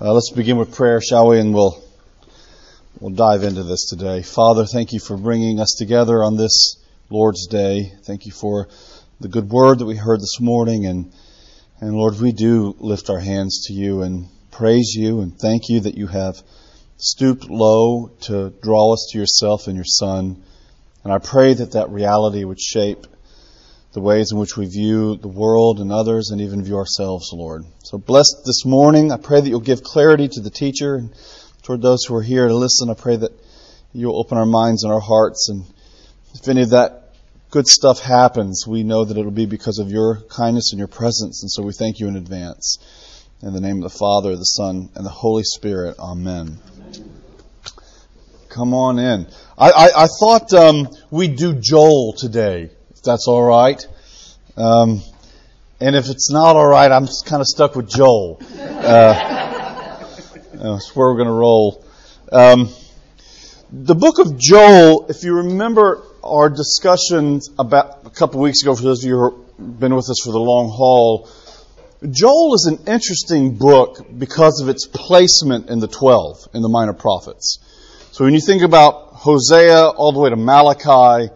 Uh, let's begin with prayer, shall we? And we'll we'll dive into this today. Father, thank you for bringing us together on this Lord's Day. Thank you for the good word that we heard this morning, and and Lord, we do lift our hands to you and praise you and thank you that you have stooped low to draw us to yourself and your Son. And I pray that that reality would shape the ways in which we view the world and others and even view ourselves, Lord. So bless this morning. I pray that you'll give clarity to the teacher and toward those who are here to listen. I pray that you'll open our minds and our hearts. And if any of that good stuff happens, we know that it'll be because of your kindness and your presence. And so we thank you in advance. In the name of the Father, the Son, and the Holy Spirit. Amen. Come on in. I, I, I thought um, we'd do Joel today that's all right. Um, and if it's not all right, I'm kind of stuck with Joel. Uh, that's where we're going to roll. Um, the book of Joel, if you remember our discussions about a couple weeks ago, for those of you who have been with us for the long haul, Joel is an interesting book because of its placement in the 12, in the minor prophets. So when you think about Hosea all the way to Malachi,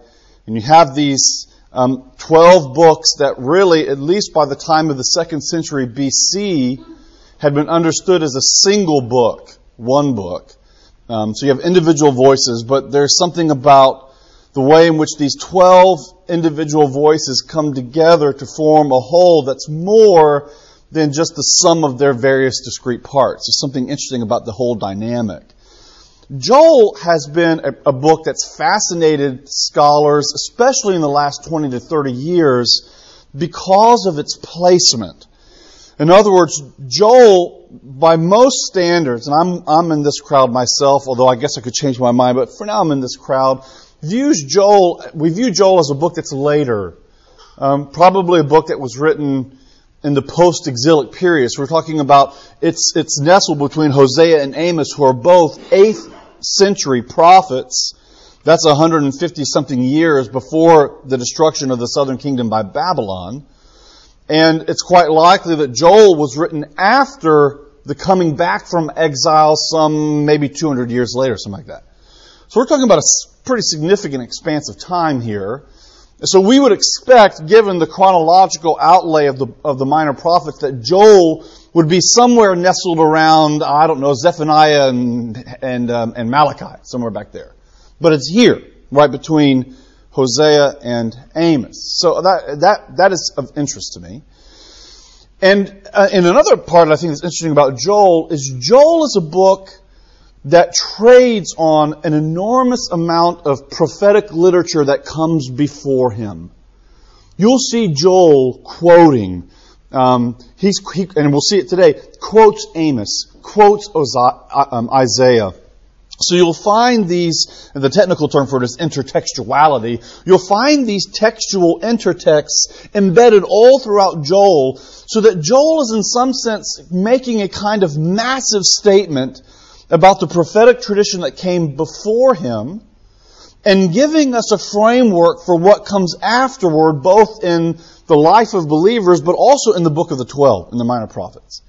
and you have these um, 12 books that really, at least by the time of the second century BC, had been understood as a single book, one book. Um, so you have individual voices, but there's something about the way in which these 12 individual voices come together to form a whole that's more than just the sum of their various discrete parts. There's something interesting about the whole dynamic. Joel has been a, a, book that's fascinated scholars, especially in the last 20 to 30 years, because of its placement. In other words, Joel, by most standards, and I'm, I'm in this crowd myself, although I guess I could change my mind, but for now I'm in this crowd, views Joel, we view Joel as a book that's later. Um, probably a book that was written in the post-exilic period. So we're talking about it's, it's nestled between Hosea and Amos, who are both 8th century prophets. That's 150 something years before the destruction of the southern kingdom by Babylon. And it's quite likely that Joel was written after the coming back from exile some maybe 200 years later, something like that. So we're talking about a pretty significant expanse of time here. So we would expect, given the chronological outlay of the, of the minor prophets, that Joel would be somewhere nestled around, I don't know, Zephaniah and, and, um, and Malachi, somewhere back there. But it's here, right between Hosea and Amos. So that, that, that is of interest to me. And uh, in another part I think that's interesting about Joel is Joel is a book that trades on an enormous amount of prophetic literature that comes before him. You'll see Joel quoting um, he's, he, and we'll see it today, quotes Amos, quotes um, Isaiah. So you'll find these, the technical term for it is intertextuality. You'll find these textual intertexts embedded all throughout Joel, so that Joel is in some sense making a kind of massive statement about the prophetic tradition that came before him, and giving us a framework for what comes afterward, both in the life of believers, but also in the book of the Twelve, in the Minor Prophets.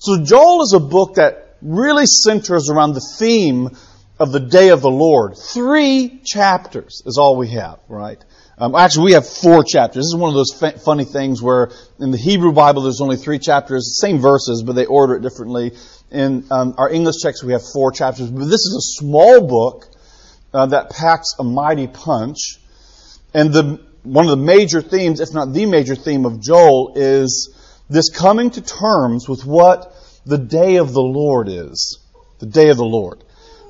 So Joel is a book that really centers around the theme of the day of the Lord. Three chapters is all we have, right? Um, actually, we have four chapters. This is one of those funny things where in the Hebrew Bible there's only three chapters, same verses, but they order it differently. In um, our English text we have four chapters, but this is a small book uh, that packs a mighty punch. And the one of the major themes, if not the major theme of Joel, is this coming to terms with what the day of the Lord is. The day of the Lord.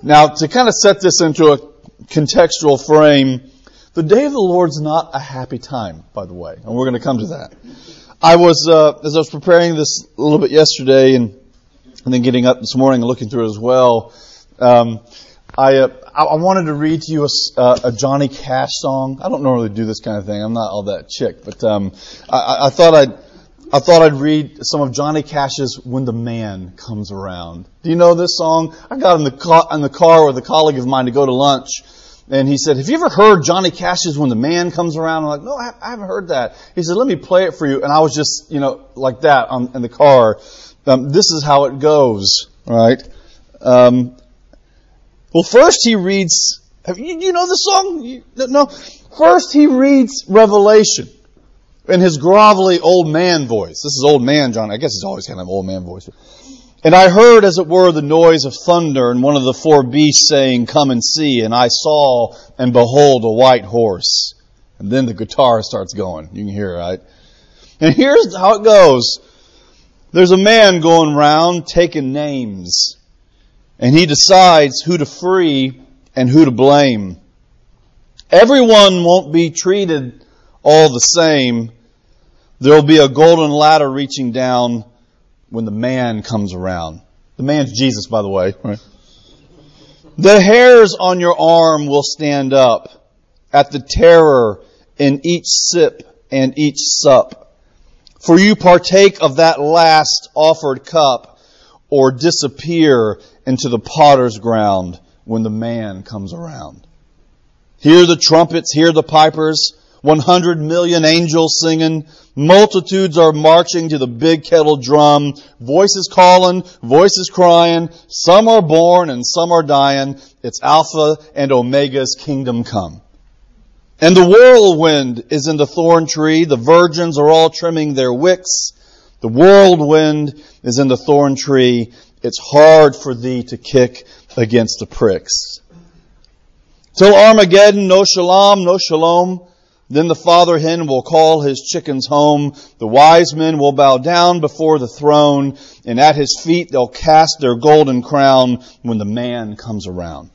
Now, to kind of set this into a contextual frame, the day of the Lord's not a happy time, by the way, and we're going to come to that. I was, uh, as I was preparing this a little bit yesterday and, and then getting up this morning and looking through it as well, um, I, uh, I wanted to read to you a, uh, a, Johnny Cash song. I don't normally do this kind of thing. I'm not all that chick, but um, I, I thought I'd I thought I'd read some of Johnny Cash's "When the Man Comes Around." Do you know this song? I got in the car, in the car with a colleague of mine to go to lunch, and he said, "Have you ever heard Johnny Cash's "When the Man Comes Around"? I'm like, "No, I haven't heard that." He said, "Let me play it for you," and I was just, you know, like that on, in the car. Um, this is how it goes, right? Um, well, first he reads. Have you, you know the song? You, no. First he reads Revelation in his grovelly old man voice. This is old man John. I guess he's always kind of old man voice. And I heard, as it were, the noise of thunder, and one of the four beasts saying, Come and see. And I saw, and behold, a white horse. And then the guitar starts going. You can hear, it, right? And here's how it goes. There's a man going round taking names. And he decides who to free and who to blame. Everyone won't be treated all the same. There'll be a golden ladder reaching down when the man comes around. The man's Jesus, by the way. Right? The hairs on your arm will stand up at the terror in each sip and each sup. For you partake of that last offered cup or disappear into the potter's ground when the man comes around. Hear the trumpets, hear the pipers, 100 million angels singing, multitudes are marching to the big kettle drum, voices calling, voices crying, some are born and some are dying, it's Alpha and Omega's kingdom come. And the whirlwind is in the thorn tree, the virgins are all trimming their wicks, the whirlwind is in the thorn tree, it's hard for thee to kick against the pricks. Till Armageddon, no shalom, no shalom. Then the father hen will call his chickens home. The wise men will bow down before the throne, and at his feet they'll cast their golden crown when the man comes around.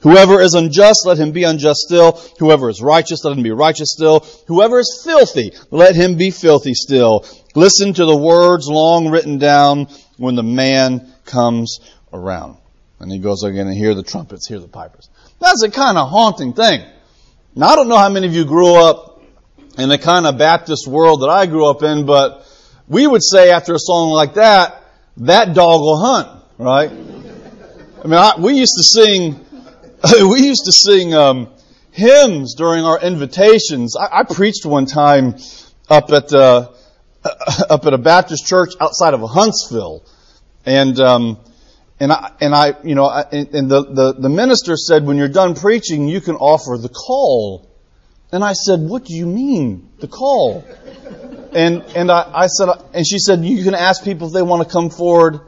Whoever is unjust, let him be unjust still. Whoever is righteous, let him be righteous still. Whoever is filthy, let him be filthy still. Listen to the words long written down when the man comes around. And he goes again and hear the trumpets, hear the pipers. That's a kind of haunting thing. Now, I don't know how many of you grew up in the kind of Baptist world that I grew up in, but we would say after a song like that, that dog will hunt, right? I mean, I, we used to sing, we used to sing um, hymns during our invitations. I, I preached one time up at uh, up at a Baptist church outside of Huntsville, and um, and I, and I, you know, I, and the, the, the minister said, when you're done preaching, you can offer the call. And I said, what do you mean, the call? And, and I, I said, and she said, you can ask people if they want to come forward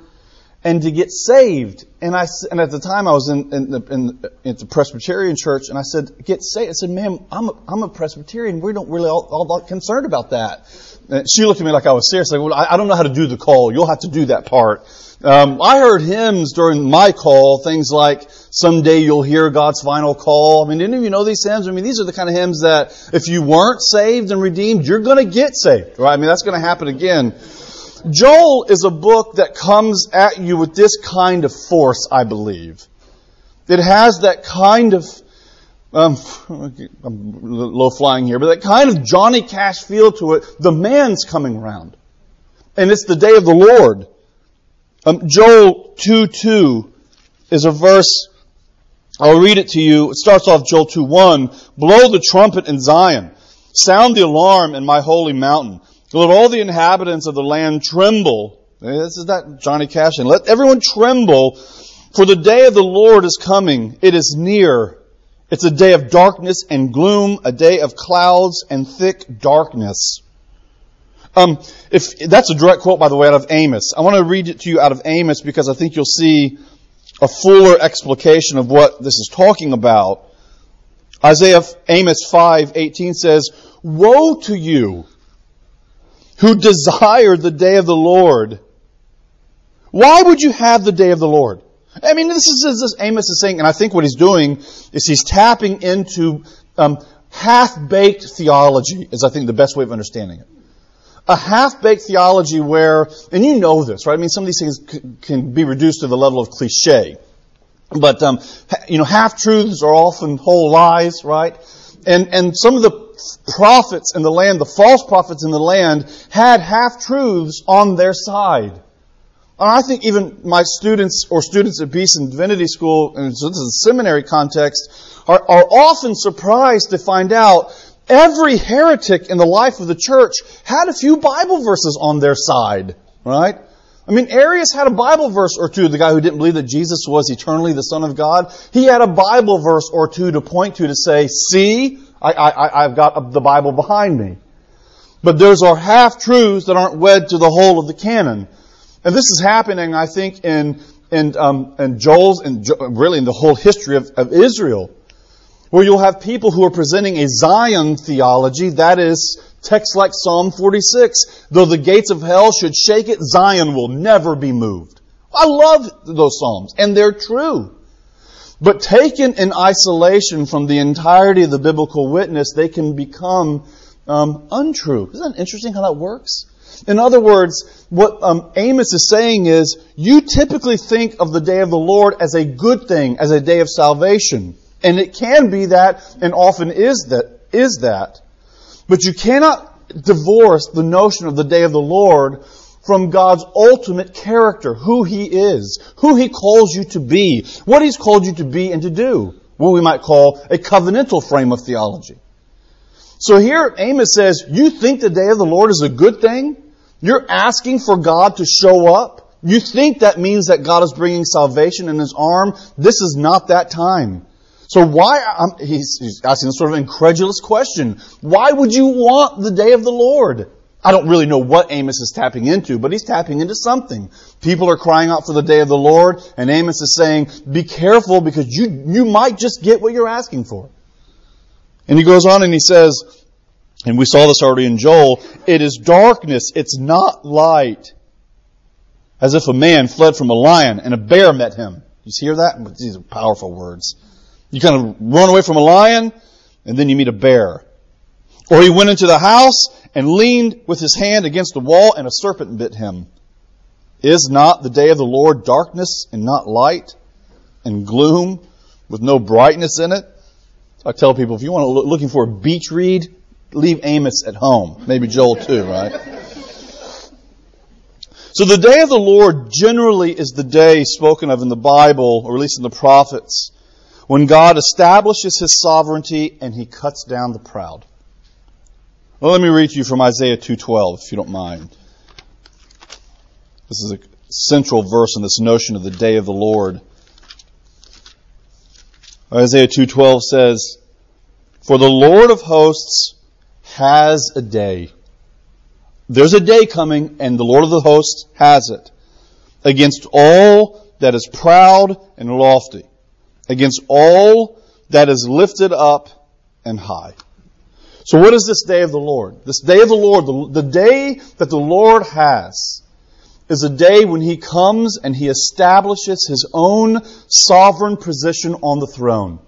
and to get saved. And I, and at the time I was in, in the, in, in the Presbyterian church and I said, get saved. I said, ma'am, I'm a, I'm a Presbyterian. We don't really all, all concerned about that. And she looked at me like I was serious. Like, well, I, I don't know how to do the call. You'll have to do that part. Um, I heard hymns during my call, things like "Someday You'll Hear God's Final Call." I mean, didn't you know these hymns? I mean, these are the kind of hymns that if you weren't saved and redeemed, you're going to get saved, right? I mean, that's going to happen again. Joel is a book that comes at you with this kind of force, I believe. It has that kind of um, I'm low flying here, but that kind of Johnny Cash feel to it. The man's coming around. And it's the day of the Lord. Um, Joel 2 2 is a verse. I'll read it to you. It starts off Joel 2 1. Blow the trumpet in Zion. Sound the alarm in my holy mountain. Let all the inhabitants of the land tremble. This is that Johnny Cash. And let everyone tremble, for the day of the Lord is coming. It is near. It's a day of darkness and gloom, a day of clouds and thick darkness. Um, if that's a direct quote, by the way, out of Amos. I want to read it to you out of Amos because I think you'll see a fuller explication of what this is talking about. Isaiah Amos five eighteen says, "Woe to you who desire the day of the Lord! Why would you have the day of the Lord?" I mean, this is this Amos is saying, and I think what he's doing is he's tapping into um, half-baked theology. Is I think the best way of understanding it a half-baked theology where, and you know this, right? I mean, some of these things can be reduced to the level of cliche. But, um, you know, half-truths are often whole lies, right? And, and some of the prophets in the land, the false prophets in the land, had half-truths on their side. And I think even my students or students at Beeson Divinity School, and this is a seminary context, are, are often surprised to find out Every heretic in the life of the church had a few Bible verses on their side, right? I mean, Arius had a Bible verse or two. The guy who didn't believe that Jesus was eternally the Son of God, he had a Bible verse or two to point to to say, see, I, I, I've got the Bible behind me. But those are half truths that aren't wed to the whole of the canon. And this is happening, I think, in, in, um, in Joel's, and really in the whole history of, of Israel where you'll have people who are presenting a Zion theology, that is, texts like Psalm 46, though the gates of hell should shake it, Zion will never be moved. I love those Psalms, and they're true. But taken in isolation from the entirety of the biblical witness, they can become um, untrue. Isn't that interesting how that works? In other words, what um, Amos is saying is, you typically think of the day of the Lord as a good thing, as a day of salvation. And it can be that, and often is that, is that. But you cannot divorce the notion of the day of the Lord from God's ultimate character, who He is, who He calls you to be, what He's called you to be and to do. What we might call a covenantal frame of theology. So here Amos says, you think the day of the Lord is a good thing? You're asking for God to show up? You think that means that God is bringing salvation in His arm? This is not that time. So why, um, he's, he's asking a sort of incredulous question. Why would you want the day of the Lord? I don't really know what Amos is tapping into, but he's tapping into something. People are crying out for the day of the Lord, and Amos is saying, be careful because you, you might just get what you're asking for. And he goes on and he says, and we saw this already in Joel, it is darkness, it's not light. As if a man fled from a lion and a bear met him. You hear that? These are powerful words. You kind of run away from a lion, and then you meet a bear. Or he went into the house and leaned with his hand against the wall, and a serpent bit him. Is not the day of the Lord darkness and not light, and gloom with no brightness in it? I tell people, if you want to look, looking for a beach read, leave Amos at home. Maybe Joel too, right? So the day of the Lord generally is the day spoken of in the Bible, or at least in the prophets, when God establishes his sovereignty and he cuts down the proud. Well, let me read to you from Isaiah 2:12 if you don't mind. This is a central verse in this notion of the day of the Lord. Isaiah 2:12 says, "For the Lord of hosts has a day. There's a day coming and the Lord of the hosts has it against all that is proud and lofty against all that is lifted up and high. So what is this day of the Lord? This day of the Lord, the, the day that the Lord has, is a day when He comes and He establishes His own sovereign position on the throne.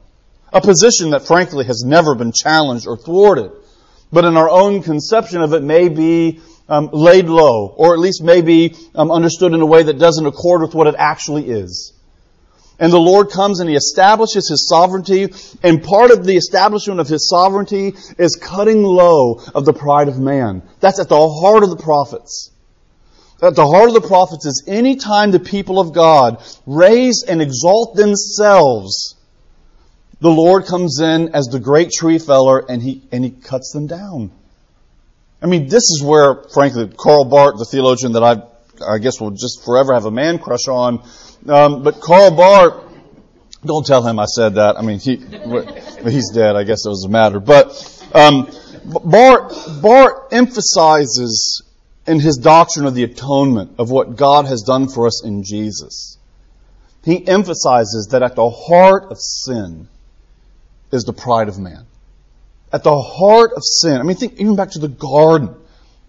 A position that frankly has never been challenged or thwarted. But in our own conception of it may be um, laid low, or at least may be um, understood in a way that doesn't accord with what it actually is. And the Lord comes and He establishes His sovereignty. And part of the establishment of His sovereignty is cutting low of the pride of man. That's at the heart of the prophets. At the heart of the prophets is any time the people of God raise and exalt themselves, the Lord comes in as the great tree feller and He, and He cuts them down. I mean, this is where, frankly, Karl Barth, the theologian that I, I guess will just forever have a man crush on, um, but Karl Barth, don't tell him I said that. I mean, he, he's dead. I guess it doesn't matter. But um, Barth, Barth emphasizes in his doctrine of the atonement of what God has done for us in Jesus. He emphasizes that at the heart of sin is the pride of man. At the heart of sin, I mean, think even back to the garden.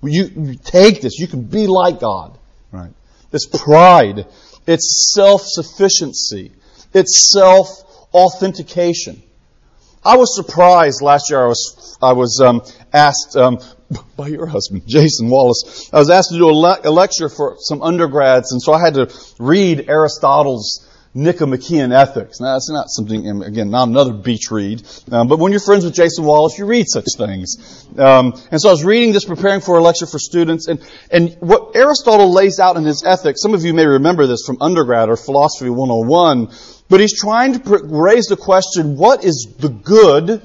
You, you take this, you can be like God, right? This pride it's self-sufficiency. It's self-authentication. I was surprised last year. I was I was um, asked um, by your husband, Jason Wallace. I was asked to do a, le- a, lecture for some undergrads, and so I had to read Aristotle's Nicomachean Ethics. Now, that's not something, again, not another beach read, um, but when you're friends with Jason Wallace, you read such things. Um, and so I was reading this, preparing for a lecture for students, and, and what Aristotle lays out in his Ethics, some of you may remember this from undergrad or Philosophy 101, but he's trying to raise the question, what is the good,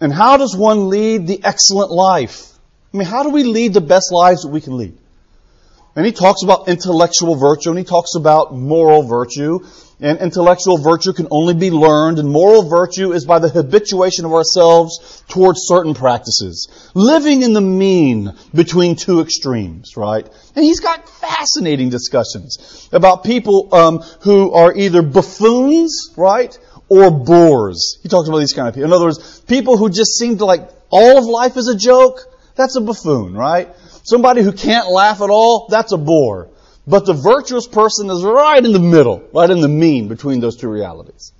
and how does one lead the excellent life? I mean, how do we lead the best lives that we can lead? And he talks about intellectual virtue and he talks about moral virtue. And intellectual virtue can only be learned, and moral virtue is by the habituation of ourselves towards certain practices. Living in the mean between two extremes, right? And he's got fascinating discussions about people um, who are either buffoons, right, or bores. He talks about these kind of people. In other words, people who just seem to like all of life is a joke. That's a buffoon, right? Somebody who can't laugh at all, that's a bore. But the virtuous person is right in the middle, right in the mean between those two realities.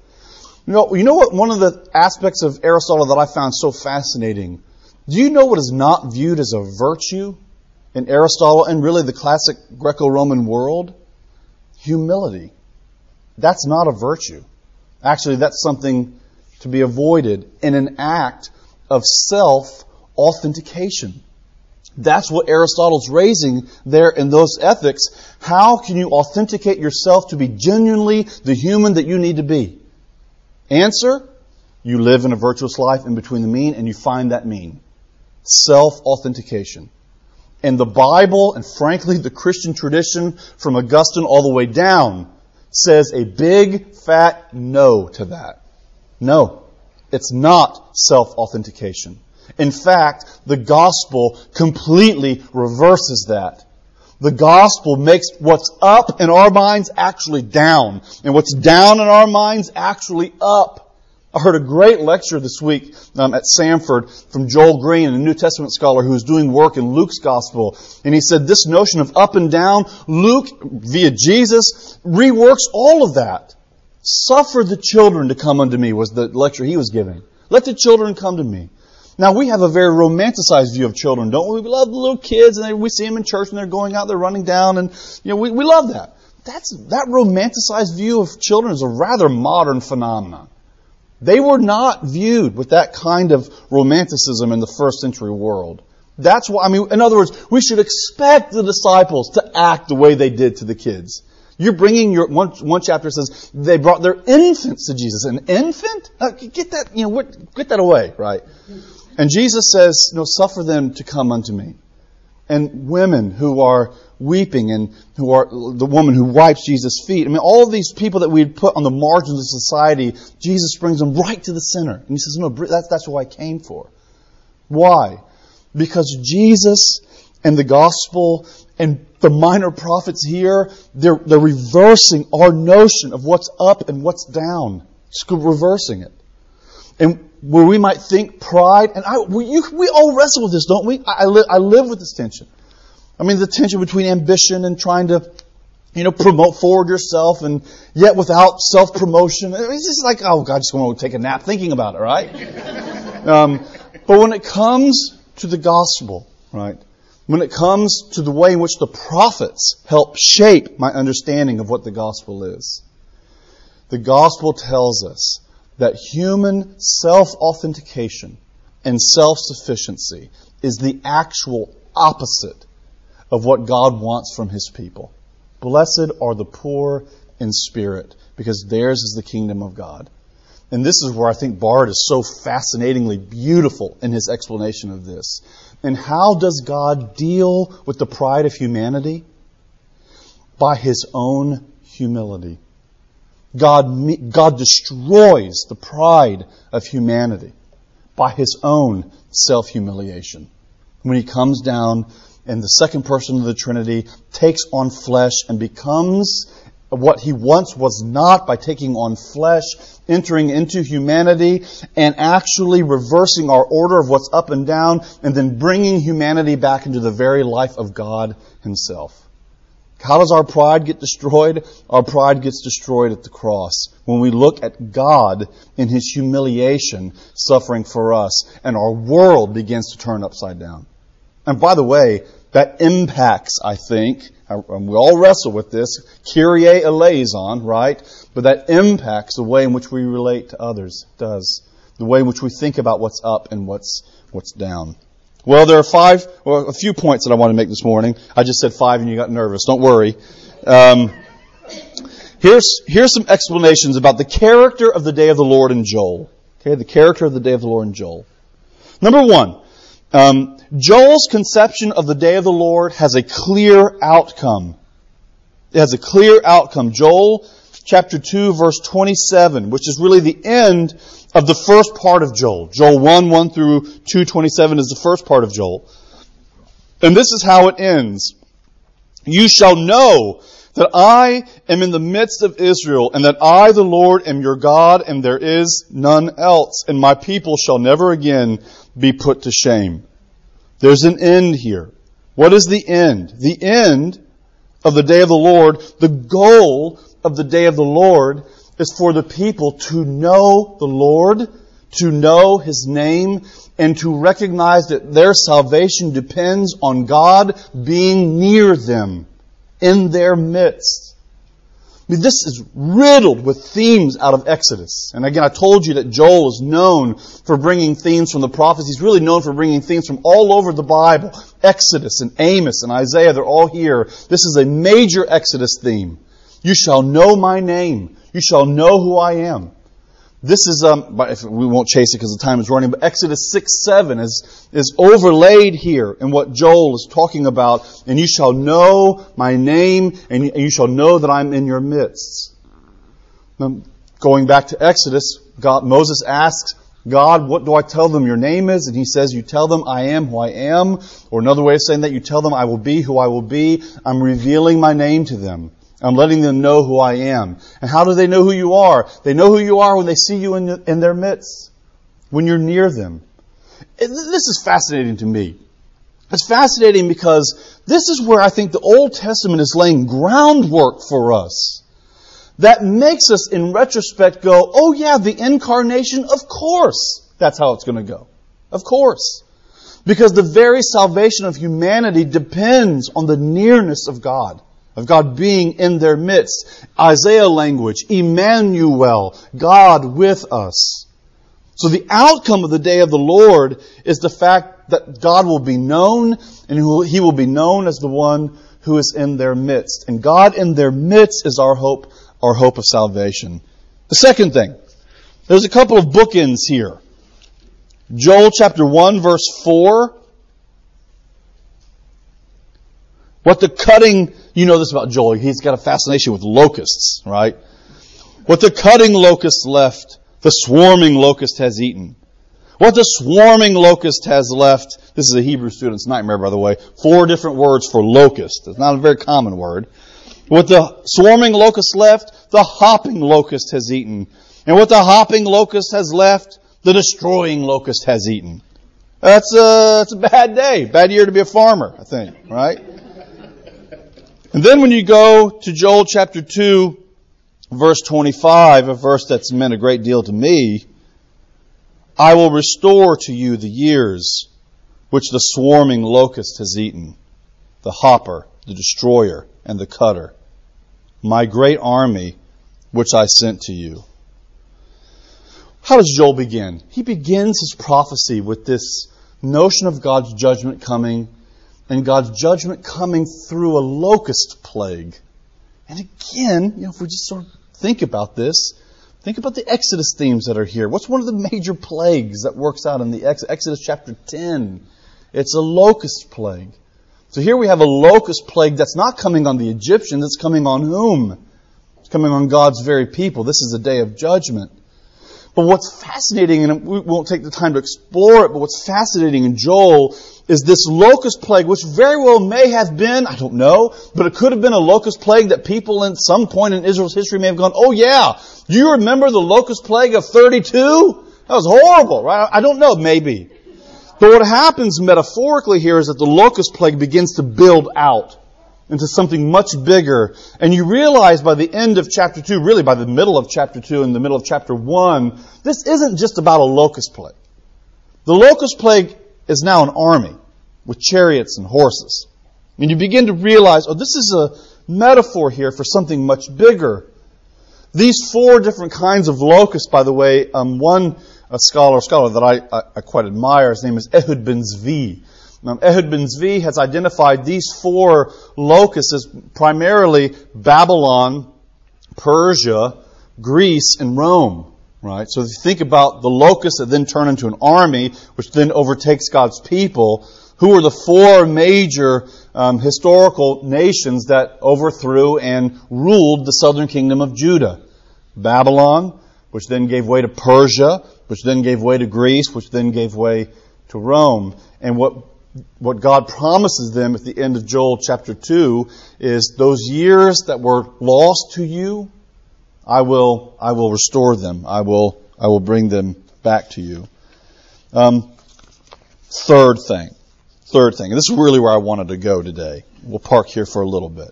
You know, you know what? One of the aspects of Aristotle that I found so fascinating. Do you know what is not viewed as a virtue in Aristotle and really the classic Greco-Roman world? Humility. That's not a virtue. Actually, that's something to be avoided in an act of self authentication. That's what Aristotle's raising there in those ethics. How can you authenticate yourself to be genuinely the human that you need to be? Answer, you live in a virtuous life in between the mean and you find that mean. Self authentication. And the Bible, and frankly the Christian tradition from Augustine all the way down, says a big fat no to that. No. It's not self authentication. In fact, the gospel completely reverses that. The gospel makes what's up in our minds actually down, and what's down in our minds actually up. I heard a great lecture this week um, at Samford from Joel Green, a New Testament scholar who was doing work in Luke's gospel. And he said this notion of up and down, Luke, via Jesus, reworks all of that. Suffer the children to come unto me was the lecture he was giving. Let the children come to me. Now we have a very romanticized view of children, don't we? We love the little kids and they, we see them in church and they're going out, they're running down and, you know, we, we love that. That's, that romanticized view of children is a rather modern phenomenon. They were not viewed with that kind of romanticism in the first century world. That's why, I mean, in other words, we should expect the disciples to act the way they did to the kids. You're bringing your, one, one chapter says they brought their infants to Jesus. An infant? Uh, get that, you know, get that away, right? And Jesus says, no, suffer them to come unto me. And women who are weeping and who are the woman who wipes Jesus' feet. I mean, all of these people that we'd put on the margins of society, Jesus brings them right to the center. And he says, no, that's, that's what I came for. Why? Because Jesus and the gospel and the minor prophets here, they're, they're reversing our notion of what's up and what's down. Just reversing it. And where we might think pride, and I, we, you, we all wrestle with this, don't we? I, I, li- I live with this tension. I mean, the tension between ambition and trying to, you know, promote forward yourself, and yet without self promotion. It's just like, oh, God, I just want to take a nap thinking about it, right? um, but when it comes to the gospel, right? When it comes to the way in which the prophets help shape my understanding of what the gospel is, the gospel tells us that human self authentication and self sufficiency is the actual opposite of what God wants from his people. Blessed are the poor in spirit, because theirs is the kingdom of God. And this is where I think Barth is so fascinatingly beautiful in his explanation of this. And how does God deal with the pride of humanity? By his own humility. God, God destroys the pride of humanity by his own self humiliation. When he comes down and the second person of the Trinity takes on flesh and becomes what he once was not by taking on flesh, entering into humanity, and actually reversing our order of what's up and down, and then bringing humanity back into the very life of God himself. How does our pride get destroyed? Our pride gets destroyed at the cross. When we look at God in His humiliation suffering for us and our world begins to turn upside down. And by the way, that impacts, I think, and we all wrestle with this, Kyrie eleison, right? But that impacts the way in which we relate to others, does. The way in which we think about what's up and what's, what's down. Well, there are five, well, a few points that I want to make this morning. I just said five and you got nervous. Don't worry. Um, here's, here's some explanations about the character of the day of the Lord in Joel. Okay, the character of the day of the Lord in Joel. Number one, Um, Joel's conception of the day of the Lord has a clear outcome. It has a clear outcome. Joel chapter 2 verse 27, which is really the end of the first part of Joel. Joel 1, 1 through 227 is the first part of Joel. And this is how it ends. You shall know that I am in the midst of Israel, and that I, the Lord, am your God, and there is none else, and my people shall never again be put to shame. There's an end here. What is the end? The end of the day of the Lord, the goal of the day of the Lord is for the people to know the Lord, to know His name, and to recognize that their salvation depends on God being near them in their midst. I mean, this is riddled with themes out of Exodus. And again, I told you that Joel is known for bringing themes from the prophets. He's really known for bringing themes from all over the Bible. Exodus and Amos and Isaiah, they're all here. This is a major Exodus theme. You shall know my name. You shall know who I am. This is, um, we won't chase it because the time is running, but Exodus 6, 7 is, is overlaid here in what Joel is talking about. And you shall know my name and you shall know that I'm in your midst. Now, going back to Exodus, God, Moses asks, God, what do I tell them your name is? And he says, you tell them I am who I am. Or another way of saying that, you tell them I will be who I will be. I'm revealing my name to them. I'm letting them know who I am. And how do they know who you are? They know who you are when they see you in, the, in their midst, when you're near them. This is fascinating to me. It's fascinating because this is where I think the Old Testament is laying groundwork for us. That makes us, in retrospect, go, oh yeah, the incarnation, of course, that's how it's going to go. Of course. Because the very salvation of humanity depends on the nearness of God of God being in their midst. Isaiah language, Emmanuel, God with us. So the outcome of the day of the Lord is the fact that God will be known and He will be known as the one who is in their midst. And God in their midst is our hope, our hope of salvation. The second thing, there's a couple of bookends here. Joel chapter 1 verse 4 What the cutting, you know this about Joel, he's got a fascination with locusts, right? What the cutting locust left, the swarming locust has eaten. What the swarming locust has left, this is a Hebrew student's nightmare, by the way. Four different words for locust. It's not a very common word. What the swarming locust left, the hopping locust has eaten. And what the hopping locust has left, the destroying locust has eaten. That's a, that's a bad day. Bad year to be a farmer, I think, right? And then when you go to Joel chapter 2, verse 25, a verse that's meant a great deal to me, I will restore to you the years which the swarming locust has eaten, the hopper, the destroyer, and the cutter, my great army which I sent to you. How does Joel begin? He begins his prophecy with this notion of God's judgment coming and God's judgment coming through a locust plague. And again, you know, if we just sort of think about this, think about the Exodus themes that are here. What's one of the major plagues that works out in the Ex- Exodus chapter 10? It's a locust plague. So here we have a locust plague that's not coming on the Egyptians, it's coming on whom? It's coming on God's very people. This is a day of judgment. But what's fascinating, and we won't take the time to explore it, but what's fascinating in Joel is this locust plague, which very well may have been, I don't know, but it could have been a locust plague that people at some point in Israel's history may have gone, oh yeah, you remember the locust plague of 32? That was horrible, right? I don't know, maybe. But what happens metaphorically here is that the locust plague begins to build out into something much bigger. And you realize by the end of chapter 2, really by the middle of chapter 2 and the middle of chapter 1, this isn't just about a locust plague. The locust plague is now an army with chariots and horses. And you begin to realize, oh, this is a metaphor here for something much bigger. These four different kinds of locusts, by the way, um, one scholar, scholar that I, I, I, quite admire, his name is Ehud Ben Zvi. Ehud Ben Zvi has identified these four locusts as primarily Babylon, Persia, Greece, and Rome. Right? So if you think about the locusts that then turn into an army, which then overtakes God's people, who are the four major um, historical nations that overthrew and ruled the southern kingdom of Judah? Babylon, which then gave way to Persia, which then gave way to Greece, which then gave way to Rome. And what what God promises them at the end of Joel chapter 2 is those years that were lost to you, I will, I will restore them. I will, I will bring them back to you. Um, third thing. Third thing. this is really where I wanted to go today. We'll park here for a little bit.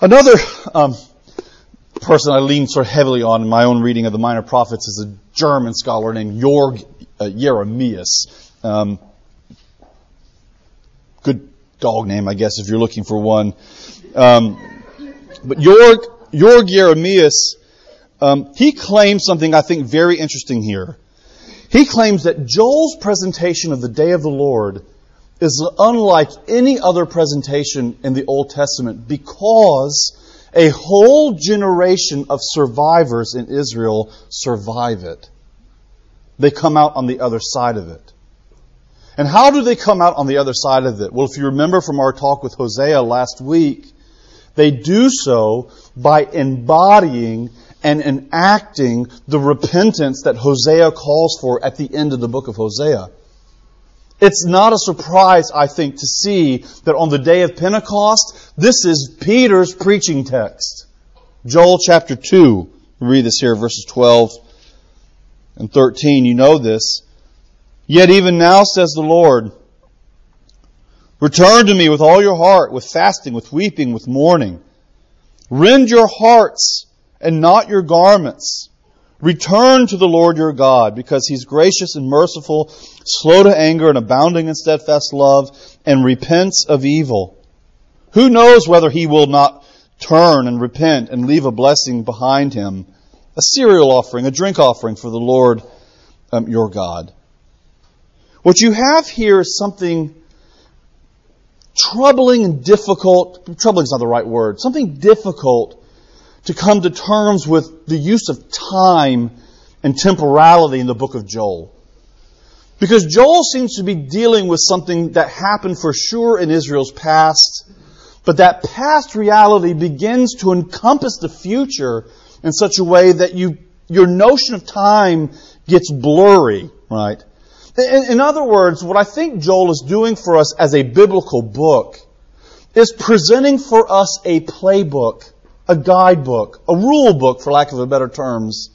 Another um, person I lean sort of heavily on in my own reading of the Minor Prophets is a German scholar named Jorg uh, Jeremias. Um, good dog name, I guess, if you're looking for one. Um, but Jorg, Jorg Jeremias, um, he claims something I think very interesting here. He claims that Joel's presentation of the day of the Lord is unlike any other presentation in the Old Testament because a whole generation of survivors in Israel survive it. They come out on the other side of it. And how do they come out on the other side of it? Well, if you remember from our talk with Hosea last week, they do so by embodying and enacting the repentance that Hosea calls for at the end of the book of Hosea. It's not a surprise, I think, to see that on the day of Pentecost, this is Peter's preaching text. Joel chapter 2. Read this here, verses 12 and 13. You know this. Yet even now, says the Lord, return to me with all your heart, with fasting, with weeping, with mourning. Rend your hearts and not your garments. Return to the Lord your God, because he's gracious and merciful, slow to anger and abounding in steadfast love, and repents of evil. Who knows whether he will not turn and repent and leave a blessing behind him, a cereal offering, a drink offering for the Lord um, your God. What you have here is something troubling and difficult. Troubling is not the right word. Something difficult to come to terms with the use of time and temporality in the book of Joel. Because Joel seems to be dealing with something that happened for sure in Israel's past, but that past reality begins to encompass the future in such a way that you, your notion of time gets blurry, right? In, in other words, what I think Joel is doing for us as a biblical book is presenting for us a playbook, a guidebook, a rule book, for lack of a better terms,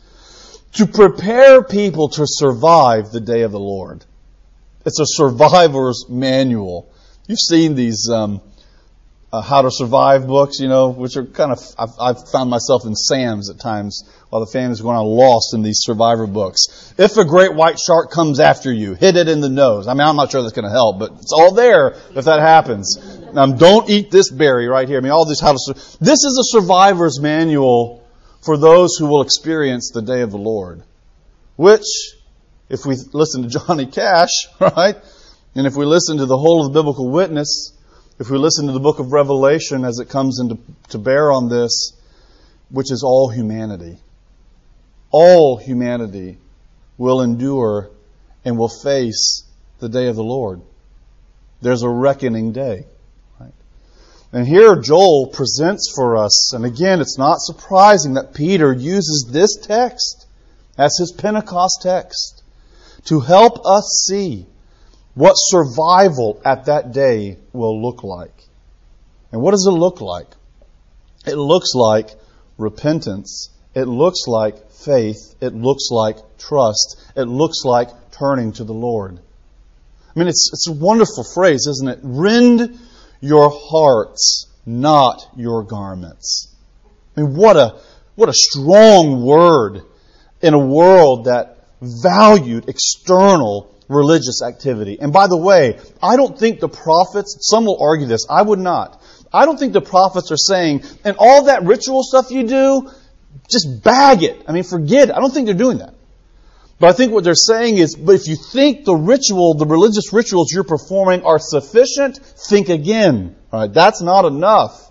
to prepare people to survive the day of the Lord. It's a survivor's manual. You've seen these um, uh, how to survive books, you know, which are kind of, I've, I've, found myself in Sam's at times while the family's going on lost in these survivor books. If a great white shark comes after you, hit it in the nose. I mean, I'm not sure that's going to help, but it's all there if that happens. Um, don't eat this berry right here. I mean, all these how to, this is a survivor's manual for those who will experience the day of the Lord. Which, if we listen to Johnny Cash, right, and if we listen to the whole of the biblical witness, if we listen to the book of Revelation as it comes into to bear on this, which is all humanity, all humanity will endure and will face the day of the Lord. There's a reckoning day. Right? And here Joel presents for us, and again, it's not surprising that Peter uses this text as his Pentecost text to help us see what survival at that day will look like. And what does it look like? It looks like repentance. It looks like faith. It looks like trust. It looks like turning to the Lord. I mean, it's, it's a wonderful phrase, isn't it? Rend your hearts, not your garments. I mean, what a, what a strong word in a world that valued external religious activity. And by the way, I don't think the prophets, some will argue this, I would not. I don't think the prophets are saying, and all that ritual stuff you do, just bag it. I mean, forget it. I don't think they're doing that. But I think what they're saying is, but if you think the ritual, the religious rituals you're performing are sufficient, think again. All right, that's not enough.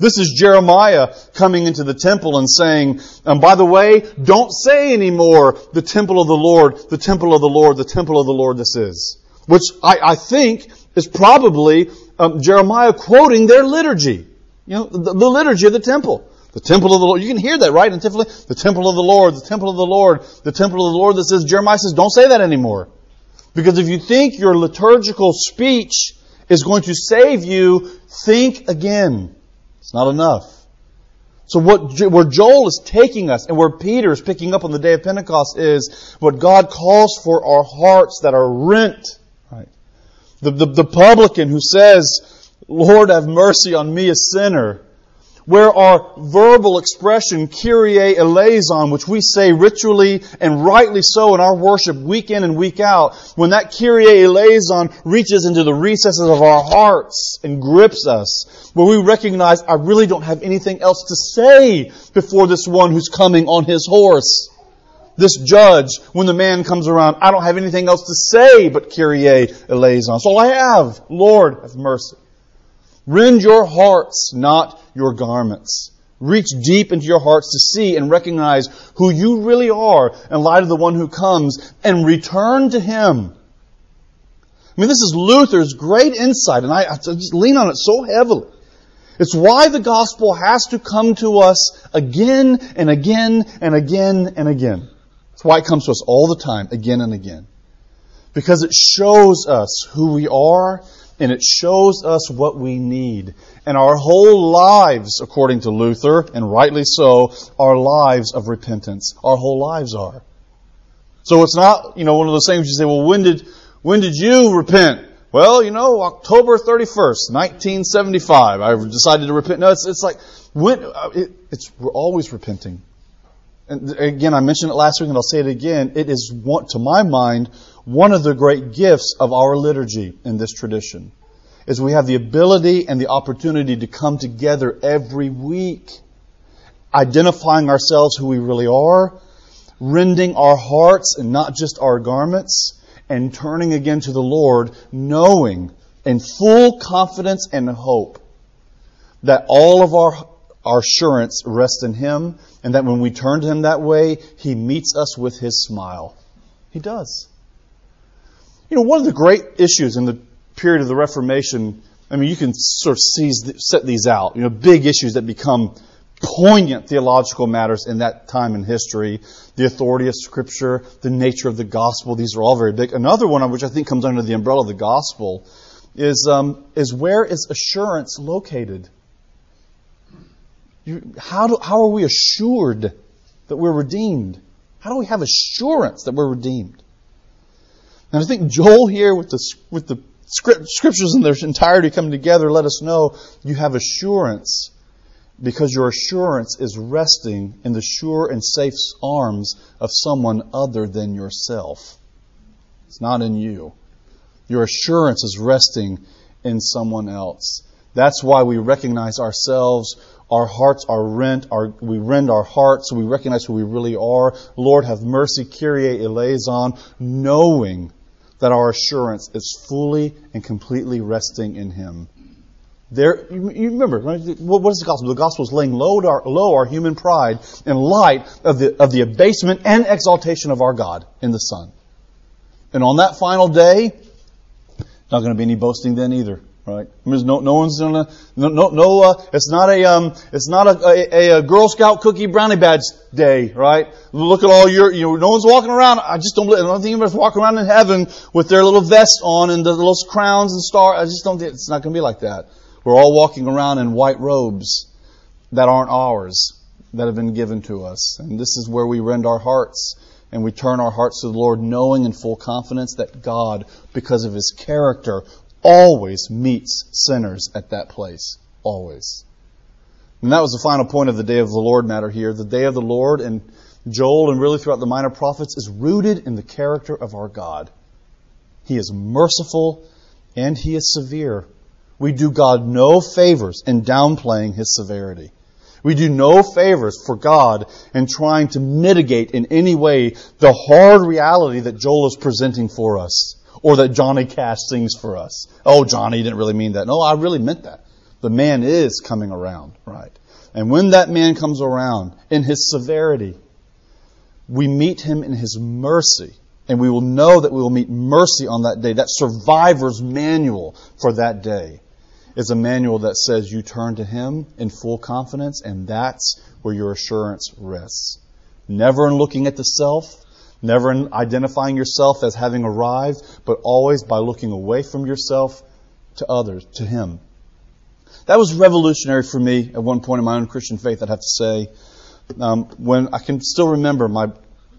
This is Jeremiah coming into the temple and saying, and by the way, don't say anymore the temple of the Lord, the temple of the Lord, the temple of the Lord this is. Which I, I think is probably um, Jeremiah quoting their liturgy. You know, the, the, liturgy of the temple. The temple of the Lord. You can hear that, right? In temple, the temple of the Lord, the temple of the Lord, the temple of the Lord that says, Jeremiah says, don't say that anymore. Because if you think your liturgical speech is going to save you, think again. It's not enough. So what, where Joel is taking us and where Peter is picking up on the day of Pentecost is what God calls for our hearts that are rent. Right. The, the, the publican who says, Lord have mercy on me a sinner where our verbal expression, Kyrie eleison, which we say ritually and rightly so in our worship week in and week out, when that Kyrie eleison reaches into the recesses of our hearts and grips us, where we recognize I really don't have anything else to say before this one who's coming on his horse. This judge, when the man comes around, I don't have anything else to say but Kyrie eleison. That's all I have. Lord, have mercy. Rend your hearts, not your garments. Reach deep into your hearts to see and recognize who you really are in light of the one who comes and return to Him. I mean, this is Luther's great insight, and I, I just lean on it so heavily. It's why the gospel has to come to us again and again and again and again. It's why it comes to us all the time, again and again. Because it shows us who we are and it shows us what we need. And our whole lives, according to Luther, and rightly so, are lives of repentance. Our whole lives are. So it's not, you know, one of those things you say, well, when did, when did you repent? Well, you know, October 31st, 1975, I decided to repent. No, it's, it's like, when, uh, it, it's, we're always repenting. And again, I mentioned it last week and I'll say it again. It is, to my mind, one of the great gifts of our liturgy in this tradition is we have the ability and the opportunity to come together every week, identifying ourselves who we really are, rending our hearts and not just our garments, and turning again to the Lord, knowing in full confidence and hope that all of our, our assurance rests in Him, and that when we turn to Him that way, He meets us with His smile. He does. You know, one of the great issues in the period of the Reformation, I mean, you can sort of seize, set these out. You know, big issues that become poignant theological matters in that time in history. The authority of Scripture, the nature of the gospel, these are all very big. Another one, which I think comes under the umbrella of the gospel, is, um, is where is assurance located? You, how, do, how are we assured that we're redeemed? How do we have assurance that we're redeemed? And I think Joel here with the, with the scriptures in their entirety coming together let us know you have assurance because your assurance is resting in the sure and safe arms of someone other than yourself. It's not in you. Your assurance is resting in someone else. That's why we recognize ourselves. Our hearts are rent. Our, we rend our hearts. So we recognize who we really are. Lord, have mercy. Kyrie eleison, knowing that our assurance is fully and completely resting in Him. There, you, remember, what is the gospel? The gospel is laying low our, low our human pride in light of the, of the abasement and exaltation of our God in the Son. And on that final day, not going to be any boasting then either right? I mean, No, no one's gonna, no, no, no uh, it's not a, um, it's not a, a, a, Girl Scout cookie brownie badge day, right? Look at all your, you know, no one's walking around, I just don't believe, I don't think anybody's walking around in heaven with their little vest on and the little crowns and stars. I just don't think, it's not gonna be like that. We're all walking around in white robes that aren't ours, that have been given to us. And this is where we rend our hearts and we turn our hearts to the Lord knowing in full confidence that God, because of His character, always meets sinners at that place. Always. And that was the final point of the day of the Lord matter here. The day of the Lord and Joel and really throughout the minor prophets is rooted in the character of our God. He is merciful and he is severe. We do God no favors in downplaying his severity. We do no favors for God in trying to mitigate in any way the hard reality that Joel is presenting for us or that Johnny Cash sings for us. Oh, Johnny didn't really mean that. No, I really meant that. The man is coming around, right? And when that man comes around in his severity, we meet him in his mercy. And we will know that we will meet mercy on that day. That survivor's manual for that day is a manual that says you turn to him in full confidence, and that's where your assurance rests. Never in looking at the self, never identifying yourself as having arrived, but always by looking away from yourself to others, to him. That was revolutionary for me at one point in my own Christian faith, I'd have to say. Um, when I can still remember my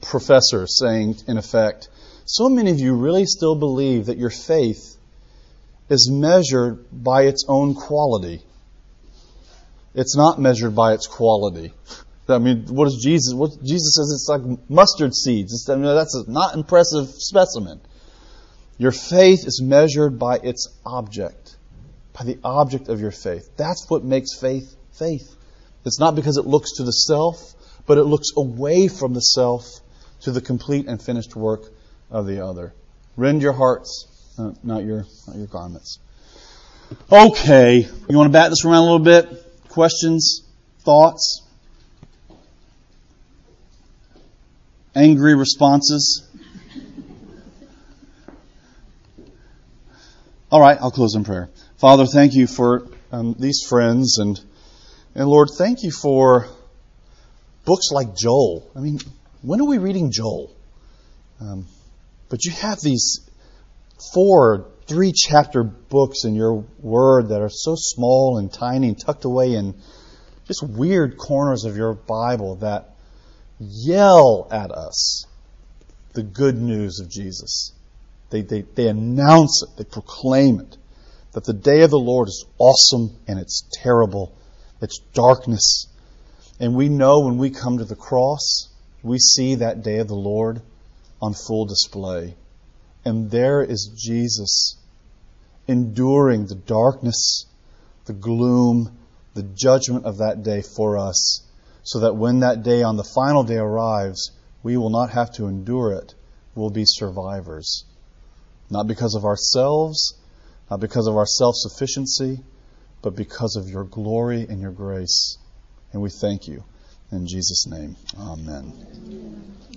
professor saying, in effect, so many of you really still believe that your faith is measured by its own quality. It's not measured by its quality. I mean, what is Jesus? What Jesus says it's like mustard seeds. It's, I mean, that's a not impressive specimen. Your faith is measured by its object, by the object of your faith. That's what makes faith faith. It's not because it looks to the self, but it looks away from the self to the complete and finished work of the other. Rend your hearts, uh, not your not your garments. Okay, you want to bat this around a little bit? Questions, thoughts, angry responses. All right, I'll close in prayer. Father, thank you for um, these friends, and and Lord, thank you for books like Joel. I mean, when are we reading Joel? Um, but you have these four, three chapter books in your word that are so small and tiny and tucked away in just weird corners of your Bible that yell at us the good news of Jesus. They, they, they announce it, they proclaim it, that the day of the Lord is awesome and it's terrible, it's darkness. And we know when we come to the cross, we see that day of the Lord on full display. And there is Jesus enduring the darkness, the gloom, the judgment of that day for us, so that when that day on the final day arrives, we will not have to endure it. We'll be survivors. Not because of ourselves, not because of our self sufficiency, but because of your glory and your grace. And we thank you. In Jesus' name, amen.